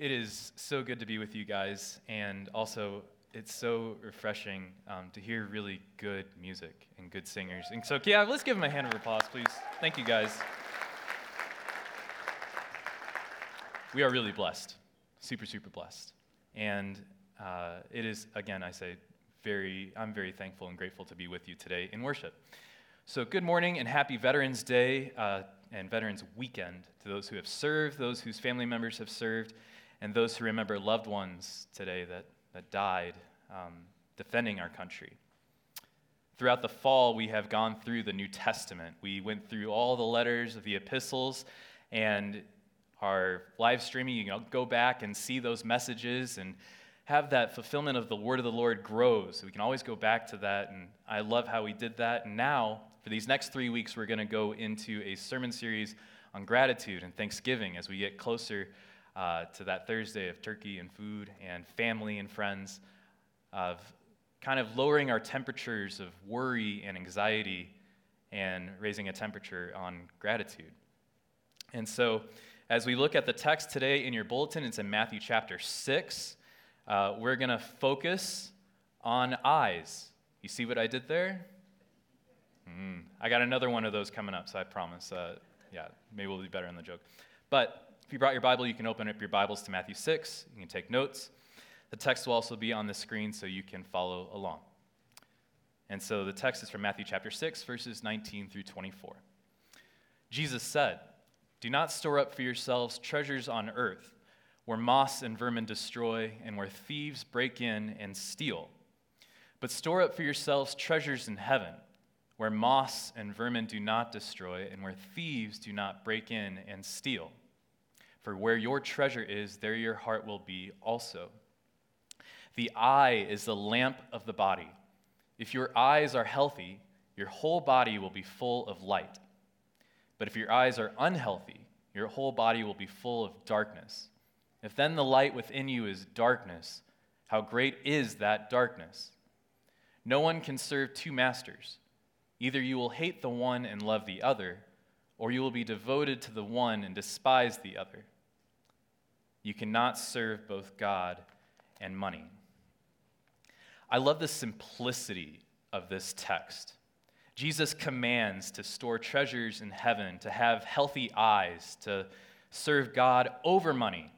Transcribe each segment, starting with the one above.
It is so good to be with you guys, and also it's so refreshing um, to hear really good music and good singers. And so, yeah, let's give them a hand of applause, please. Thank you, guys. We are really blessed, super, super blessed. And uh, it is, again, I say, very, I'm very thankful and grateful to be with you today in worship. So, good morning and happy Veterans Day uh, and Veterans Weekend to those who have served, those whose family members have served and those who remember loved ones today that, that died um, defending our country. Throughout the fall, we have gone through the New Testament. We went through all the letters of the epistles, and our live streaming, you can go back and see those messages and have that fulfillment of the word of the Lord grows. So we can always go back to that, and I love how we did that. And now, for these next three weeks, we're going to go into a sermon series on gratitude and thanksgiving as we get closer uh, to that Thursday of turkey and food and family and friends, of kind of lowering our temperatures of worry and anxiety and raising a temperature on gratitude. And so, as we look at the text today in your bulletin, it's in Matthew chapter 6. Uh, we're going to focus on eyes. You see what I did there? Mm, I got another one of those coming up, so I promise. Uh, yeah, maybe we'll be better in the joke. But if you brought your Bible, you can open up your Bibles to Matthew 6. You can take notes. The text will also be on the screen so you can follow along. And so the text is from Matthew chapter 6, verses 19 through 24. Jesus said, Do not store up for yourselves treasures on earth, where moss and vermin destroy, and where thieves break in and steal. But store up for yourselves treasures in heaven, where moss and vermin do not destroy, and where thieves do not break in and steal. For where your treasure is, there your heart will be also. The eye is the lamp of the body. If your eyes are healthy, your whole body will be full of light. But if your eyes are unhealthy, your whole body will be full of darkness. If then the light within you is darkness, how great is that darkness? No one can serve two masters. Either you will hate the one and love the other, or you will be devoted to the one and despise the other. You cannot serve both God and money. I love the simplicity of this text. Jesus commands to store treasures in heaven, to have healthy eyes, to serve God over money.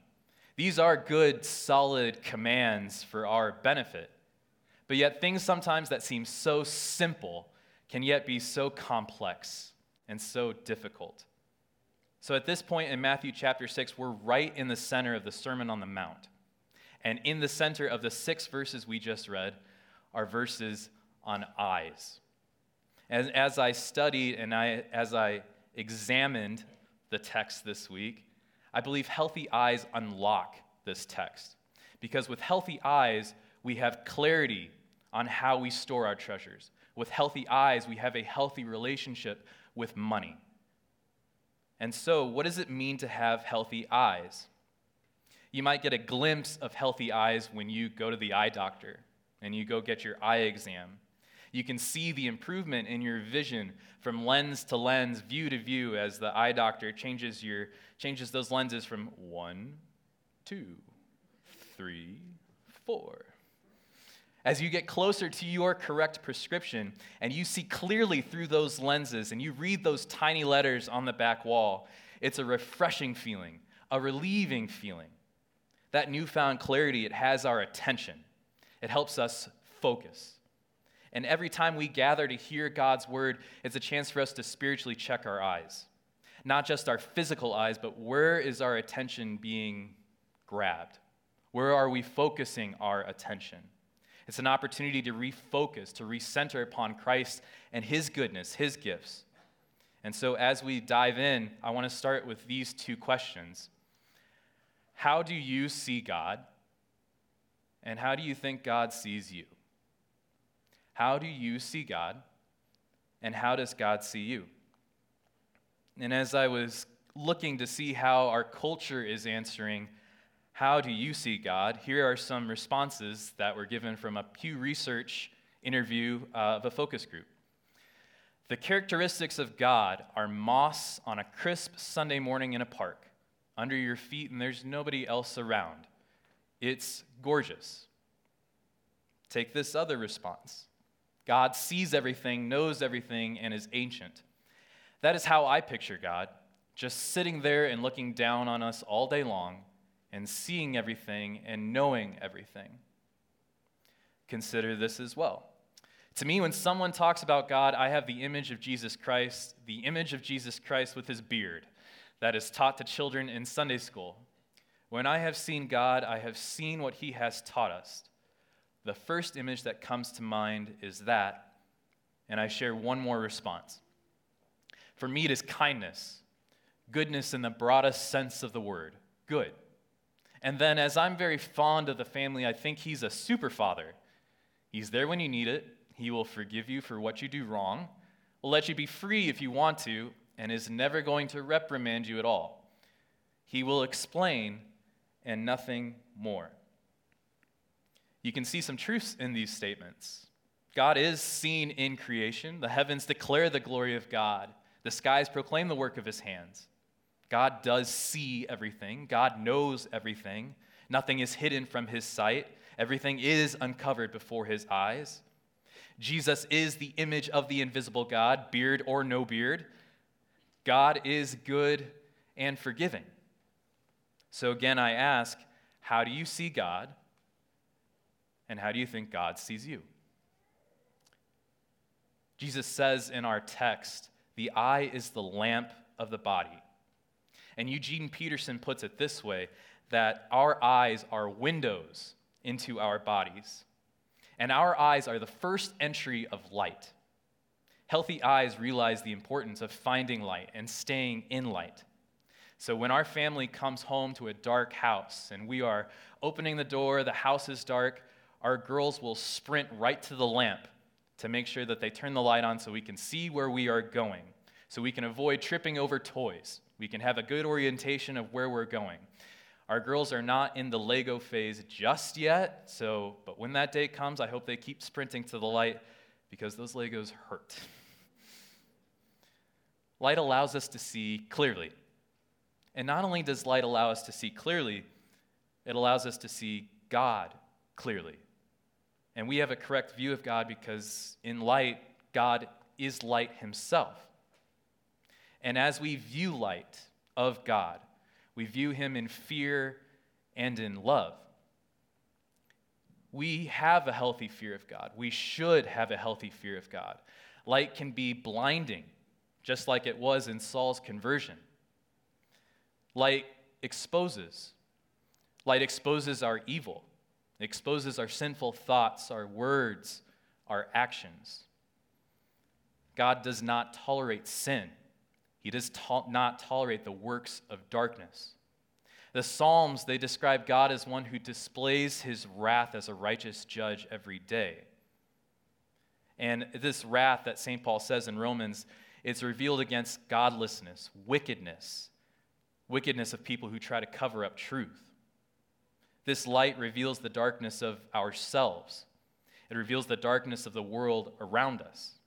These are good, solid commands for our benefit. But yet, things sometimes that seem so simple can yet be so complex and so difficult. So at this point in Matthew chapter 6, we're right in the center of the Sermon on the Mount. And in the center of the six verses we just read are verses on eyes. As, as I studied and I, as I examined the text this week, I believe healthy eyes unlock this text. Because with healthy eyes, we have clarity on how we store our treasures. With healthy eyes, we have a healthy relationship with money. And so, what does it mean to have healthy eyes? You might get a glimpse of healthy eyes when you go to the eye doctor and you go get your eye exam. You can see the improvement in your vision from lens to lens, view to view, as the eye doctor changes, your, changes those lenses from one, two, three, four. As you get closer to your correct prescription and you see clearly through those lenses and you read those tiny letters on the back wall, it's a refreshing feeling, a relieving feeling. That newfound clarity, it has our attention. It helps us focus. And every time we gather to hear God's word, it's a chance for us to spiritually check our eyes. Not just our physical eyes, but where is our attention being grabbed? Where are we focusing our attention? It's an opportunity to refocus, to recenter upon Christ and His goodness, His gifts. And so, as we dive in, I want to start with these two questions How do you see God? And how do you think God sees you? How do you see God? And how does God see you? And as I was looking to see how our culture is answering how do you see God? Here are some responses that were given from a Pew Research interview of a focus group. The characteristics of God are moss on a crisp Sunday morning in a park, under your feet and there's nobody else around. It's gorgeous. Take this other response God sees everything, knows everything, and is ancient. That is how I picture God, just sitting there and looking down on us all day long and seeing everything and knowing everything. Consider this as well. To me, when someone talks about God, I have the image of Jesus Christ, the image of Jesus Christ with his beard that is taught to children in Sunday school. When I have seen God, I have seen what he has taught us. The first image that comes to mind is that, and I share one more response. For me, it is kindness, goodness in the broadest sense of the word, good. And then, as I'm very fond of the family, I think he's a super father. He's there when you need it, he will forgive you for what you do wrong, will let you be free if you want to, and is never going to reprimand you at all. He will explain and nothing more. You can see some truths in these statements. God is seen in creation. The heavens declare the glory of God, the skies proclaim the work of his hands. God does see everything, God knows everything. Nothing is hidden from his sight, everything is uncovered before his eyes. Jesus is the image of the invisible God, beard or no beard. God is good and forgiving. So again, I ask, how do you see God? And how do you think God sees you? Jesus says in our text, the eye is the lamp of the body. And Eugene Peterson puts it this way that our eyes are windows into our bodies. And our eyes are the first entry of light. Healthy eyes realize the importance of finding light and staying in light. So when our family comes home to a dark house and we are opening the door, the house is dark, our girls will sprint right to the lamp to make sure that they turn the light on so we can see where we are going, so we can avoid tripping over toys. We can have a good orientation of where we're going. Our girls are not in the Lego phase just yet, so but when that day comes, I hope they keep sprinting to the light because those Legos hurt. Light allows us to see clearly. And not only does light allow us to see clearly, it allows us to see God clearly. And we have a correct view of God because in light, God is light himself. And as we view light of God, we view him in fear and in love. We have a healthy fear of God. We should have a healthy fear of God. Light can be blinding just like it was in Saul's conversion. Light exposes. Light exposes our evil, it exposes our sinful thoughts, our words, our actions. God does not tolerate sin, He does to- not tolerate the works of darkness. The Psalms, they describe God as one who displays his wrath as a righteous judge every day. And this wrath that St. Paul says in Romans it's revealed against godlessness, wickedness, wickedness of people who try to cover up truth. This light reveals the darkness of ourselves. It reveals the darkness of the world around us.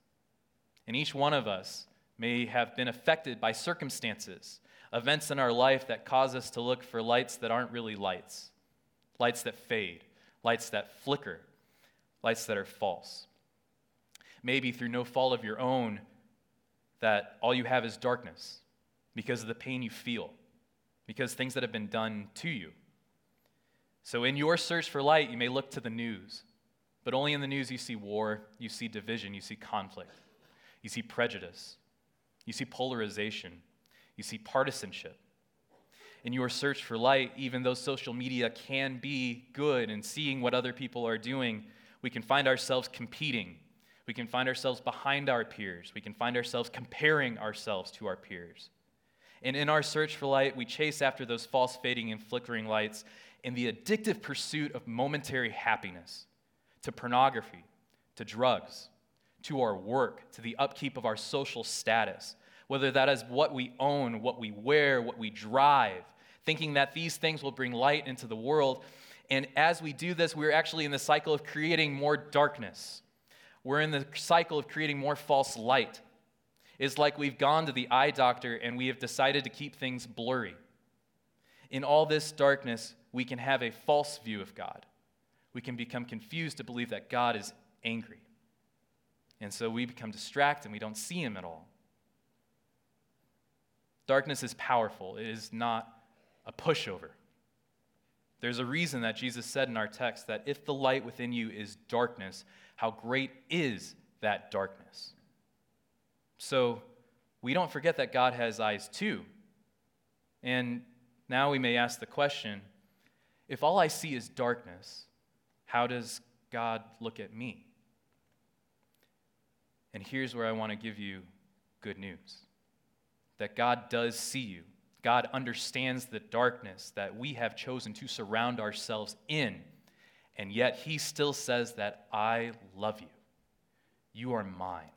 And each one of us may have been affected by circumstances, events in our life that cause us to look for lights that aren't really lights, lights that fade, lights that flicker, lights that are false. Maybe through no fault of your own, that all you have is darkness because of the pain you feel, because things that have been done to you. So, in your search for light, you may look to the news, but only in the news you see war, you see division, you see conflict, you see prejudice, you see polarization, you see partisanship. In your search for light, even though social media can be good and seeing what other people are doing, we can find ourselves competing we can find ourselves behind our peers. We can find ourselves comparing ourselves to our peers. And in our search for light, we chase after those false fading and flickering lights in the addictive pursuit of momentary happiness, to pornography, to drugs, to our work, to the upkeep of our social status, whether that is what we own, what we wear, what we drive, thinking that these things will bring light into the world. And as we do this, we're actually in the cycle of creating more darkness we're in the cycle of creating more false light. It's like we've gone to the eye doctor and we have decided to keep things blurry. In all this darkness, we can have a false view of God. We can become confused to believe that God is angry. And so we become distracted and we don't see Him at all. Darkness is powerful, it is not a pushover. There's a reason that Jesus said in our text that if the light within you is darkness, how great is that darkness? So we don't forget that God has eyes too. And now we may ask the question if all I see is darkness, how does God look at me? And here's where I want to give you good news that God does see you. God understands the darkness that we have chosen to surround ourselves in, and yet He still says that I love you. You are mine.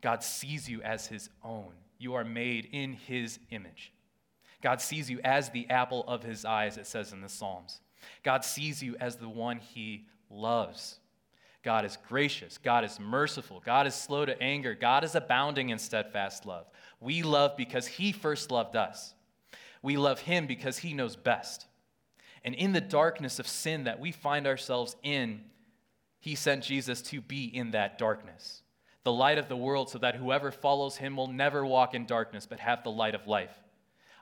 God sees you as His own. You are made in His image. God sees you as the apple of His eyes, it says in the Psalms. God sees you as the one He loves. God is gracious. God is merciful. God is slow to anger. God is abounding in steadfast love. We love because He first loved us. We love Him because He knows best. And in the darkness of sin that we find ourselves in, He sent Jesus to be in that darkness, the light of the world, so that whoever follows Him will never walk in darkness but have the light of life.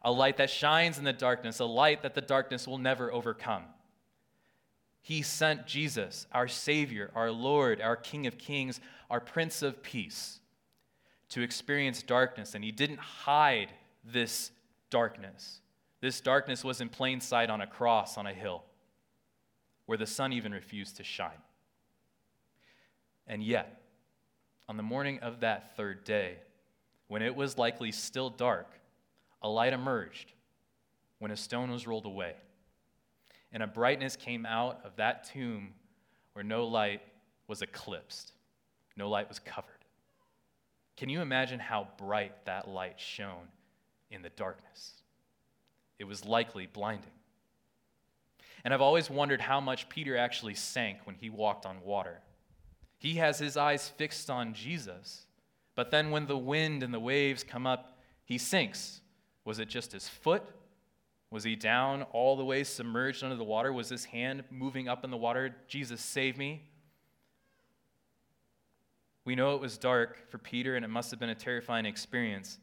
A light that shines in the darkness, a light that the darkness will never overcome. He sent Jesus, our Savior, our Lord, our King of Kings, our Prince of Peace to experience darkness, and he didn't hide this darkness. This darkness was in plain sight on a cross on a hill where the sun even refused to shine. And yet, on the morning of that third day, when it was likely still dark, a light emerged when a stone was rolled away. And a brightness came out of that tomb where no light was eclipsed, no light was covered. Can you imagine how bright that light shone in the darkness? It was likely blinding. And I've always wondered how much Peter actually sank when he walked on water. He has his eyes fixed on Jesus, but then when the wind and the waves come up, he sinks. Was it just his foot? Was he down all the way submerged under the water? Was his hand moving up in the water? Jesus, save me. We know it was dark for Peter and it must have been a terrifying experience.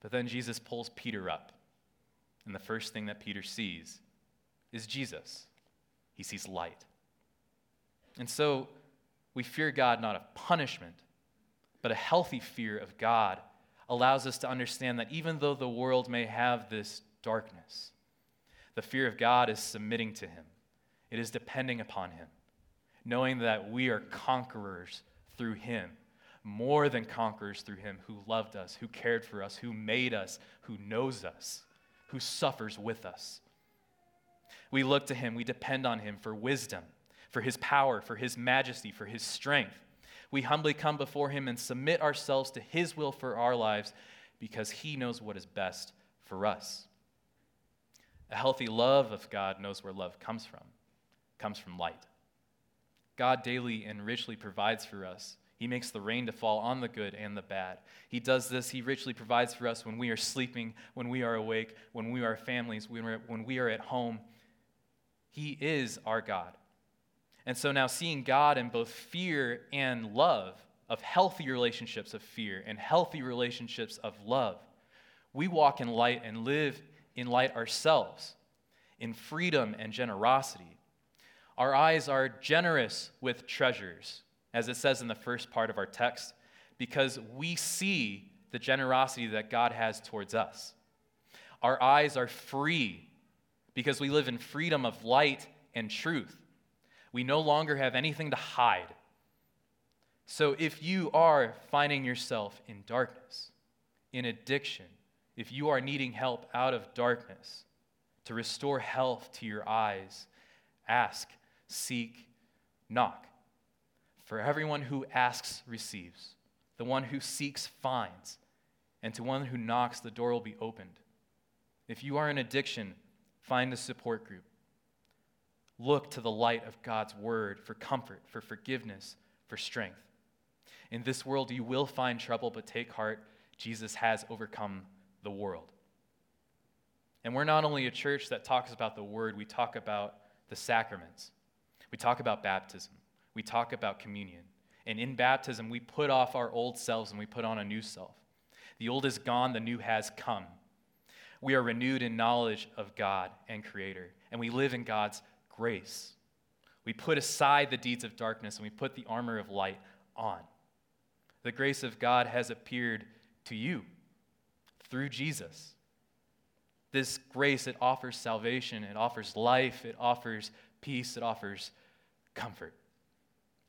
But then Jesus pulls Peter up. And the first thing that Peter sees is Jesus. He sees light. And so we fear God not of punishment, but a healthy fear of God allows us to understand that even though the world may have this darkness, the fear of God is submitting to Him, it is depending upon Him, knowing that we are conquerors through him, more than conquerors through him who loved us, who cared for us, who made us, who knows us, who suffers with us. We look to him, we depend on him for wisdom, for his power, for his majesty, for his strength. We humbly come before him and submit ourselves to his will for our lives because he knows what is best for us. A healthy love of God knows where love comes from. It comes from light. God daily and richly provides for us. He makes the rain to fall on the good and the bad. He does this. He richly provides for us when we are sleeping, when we are awake, when we are families, when we are at home. He is our God. And so now, seeing God in both fear and love, of healthy relationships of fear and healthy relationships of love, we walk in light and live in light ourselves, in freedom and generosity our eyes are generous with treasures, as it says in the first part of our text, because we see the generosity that God has towards us. Our eyes are free because we live in freedom of light and truth. We no longer have anything to hide. So if you are finding yourself in darkness, in addiction, if you are needing help out of darkness to restore health to your eyes, ask seek, knock. For everyone who asks receives, the one who seeks finds, and to one who knocks, the door will be opened. If you are in addiction, find a support group. Look to the light of God's word for comfort, for forgiveness, for strength. In this world, you will find trouble, but take heart. Jesus has overcome the world. And we're not only a church that talks about the word, we talk about the sacraments. We talk about baptism. We talk about communion. And in baptism, we put off our old selves and we put on a new self. The old is gone, the new has come. We are renewed in knowledge of God and Creator, and we live in God's grace. We put aside the deeds of darkness and we put the armor of light on. The grace of God has appeared to you through Jesus. This grace, it offers salvation, it offers life, it offers peace, it offers comfort.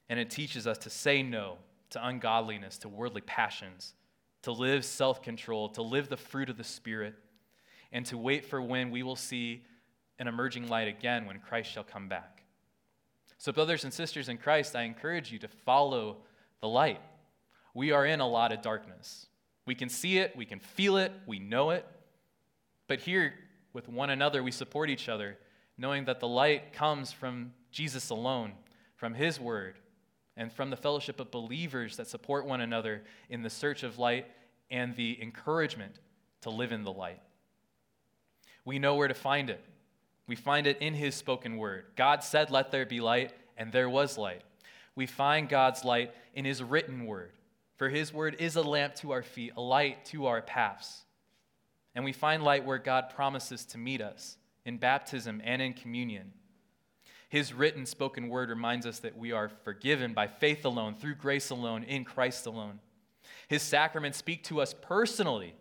And it teaches us to say no to ungodliness, to worldly passions, to live self control, to live the fruit of the Spirit, and to wait for when we will see an emerging light again when Christ shall come back. So, brothers and sisters in Christ, I encourage you to follow the light. We are in a lot of darkness. We can see it, we can feel it, we know it. But here, with one another, we support each other, knowing that the light comes from Jesus alone, from His Word, and from the fellowship of believers that support one another in the search of light and the encouragement to live in the light. We know where to find it. We find it in His spoken Word. God said, Let there be light, and there was light. We find God's light in His written Word, for His Word is a lamp to our feet, a light to our paths. And we find light where God promises to meet us in baptism and in communion. His written, spoken word reminds us that we are forgiven by faith alone, through grace alone, in Christ alone. His sacraments speak to us personally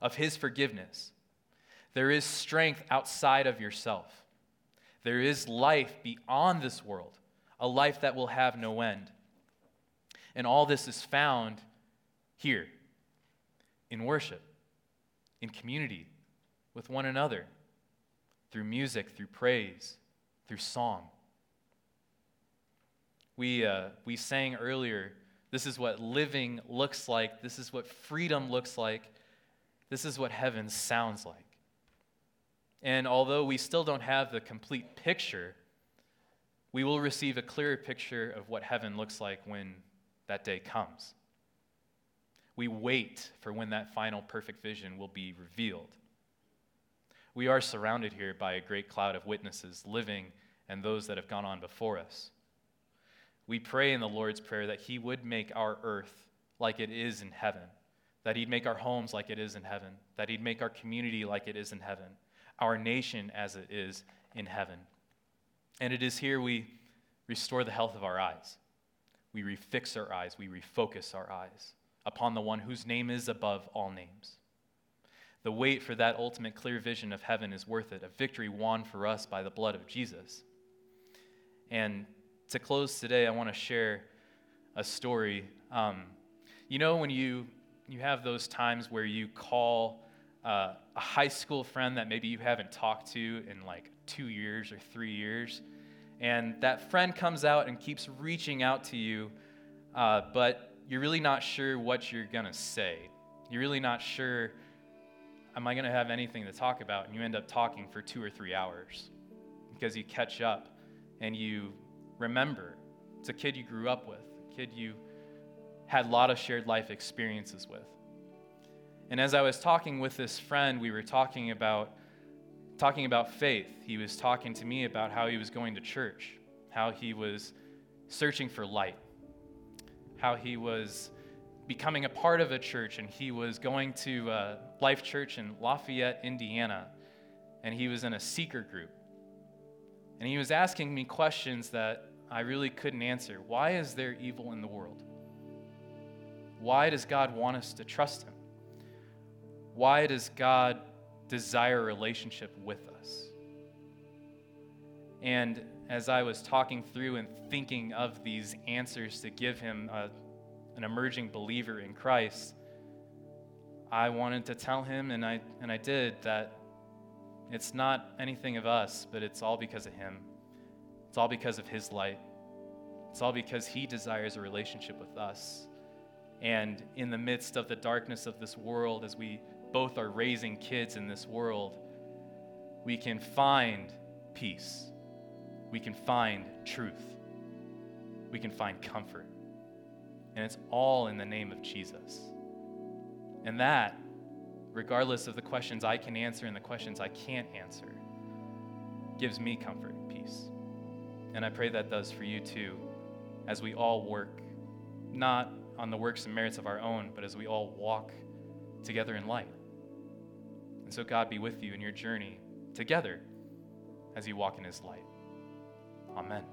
of His forgiveness. There is strength outside of yourself. There is life beyond this world, a life that will have no end. And all this is found here in worship in community with one another through music, through praise, through song. We, uh, we sang earlier, this is what living looks like, this is what freedom looks like, this is what heaven sounds like. And although we still don't have the complete picture, we will receive a clearer picture of what heaven looks like when that day comes. We wait for when that final perfect vision will be revealed. We are surrounded here by a great cloud of witnesses, living and those that have gone on before us. We pray in the Lord's Prayer that He would make our earth like it is in heaven, that He'd make our homes like it is in heaven, that He'd make our community like it is in heaven, our nation as it is in heaven. And it is here we restore the health of our eyes. We refix our eyes, we refocus our eyes upon the one whose name is above all names. The wait for that ultimate clear vision of heaven is worth it, a victory won for us by the blood of Jesus. And to close today, I want to share a story. Um, you know, when you, you have those times where you call uh, a high school friend that maybe you haven't talked to in like two years or three years, and that friend comes out and keeps reaching out to you, uh, but you're really not sure what you're going to say. You're really not sure, am I going to have anything to talk about? And you end up talking for two or three hours because you catch up and you remember. It's a kid you grew up with, a kid you had a lot of shared life experiences with. And as I was talking with this friend, we were talking about talking about faith. He was talking to me about how he was going to church, how he was searching for light how he was becoming a part of a church and he was going to uh, Life Church in Lafayette, Indiana, and he was in a seeker group. And he was asking me questions that I really couldn't answer. Why is there evil in the world? Why does God want us to trust him? Why does God desire a relationship with us? And as I was talking through and thinking of these answers to give him a, an emerging believer in Christ, I wanted to tell him, and I, and I did, that it's not anything of us, but it's all because of him. It's all because of his light. It's all because he desires a relationship with us. And in the midst of the darkness of this world, as we both are raising kids in this world, we can find peace. We can find truth. We can find comfort. And it's all in the name of Jesus. And that, regardless of the questions I can answer and the questions I can't answer, gives me comfort and peace. And I pray that does for you too, as we all work, not on the works and merits of our own, but as we all walk together in light so God be with you in your journey together as you walk in His light. Amen.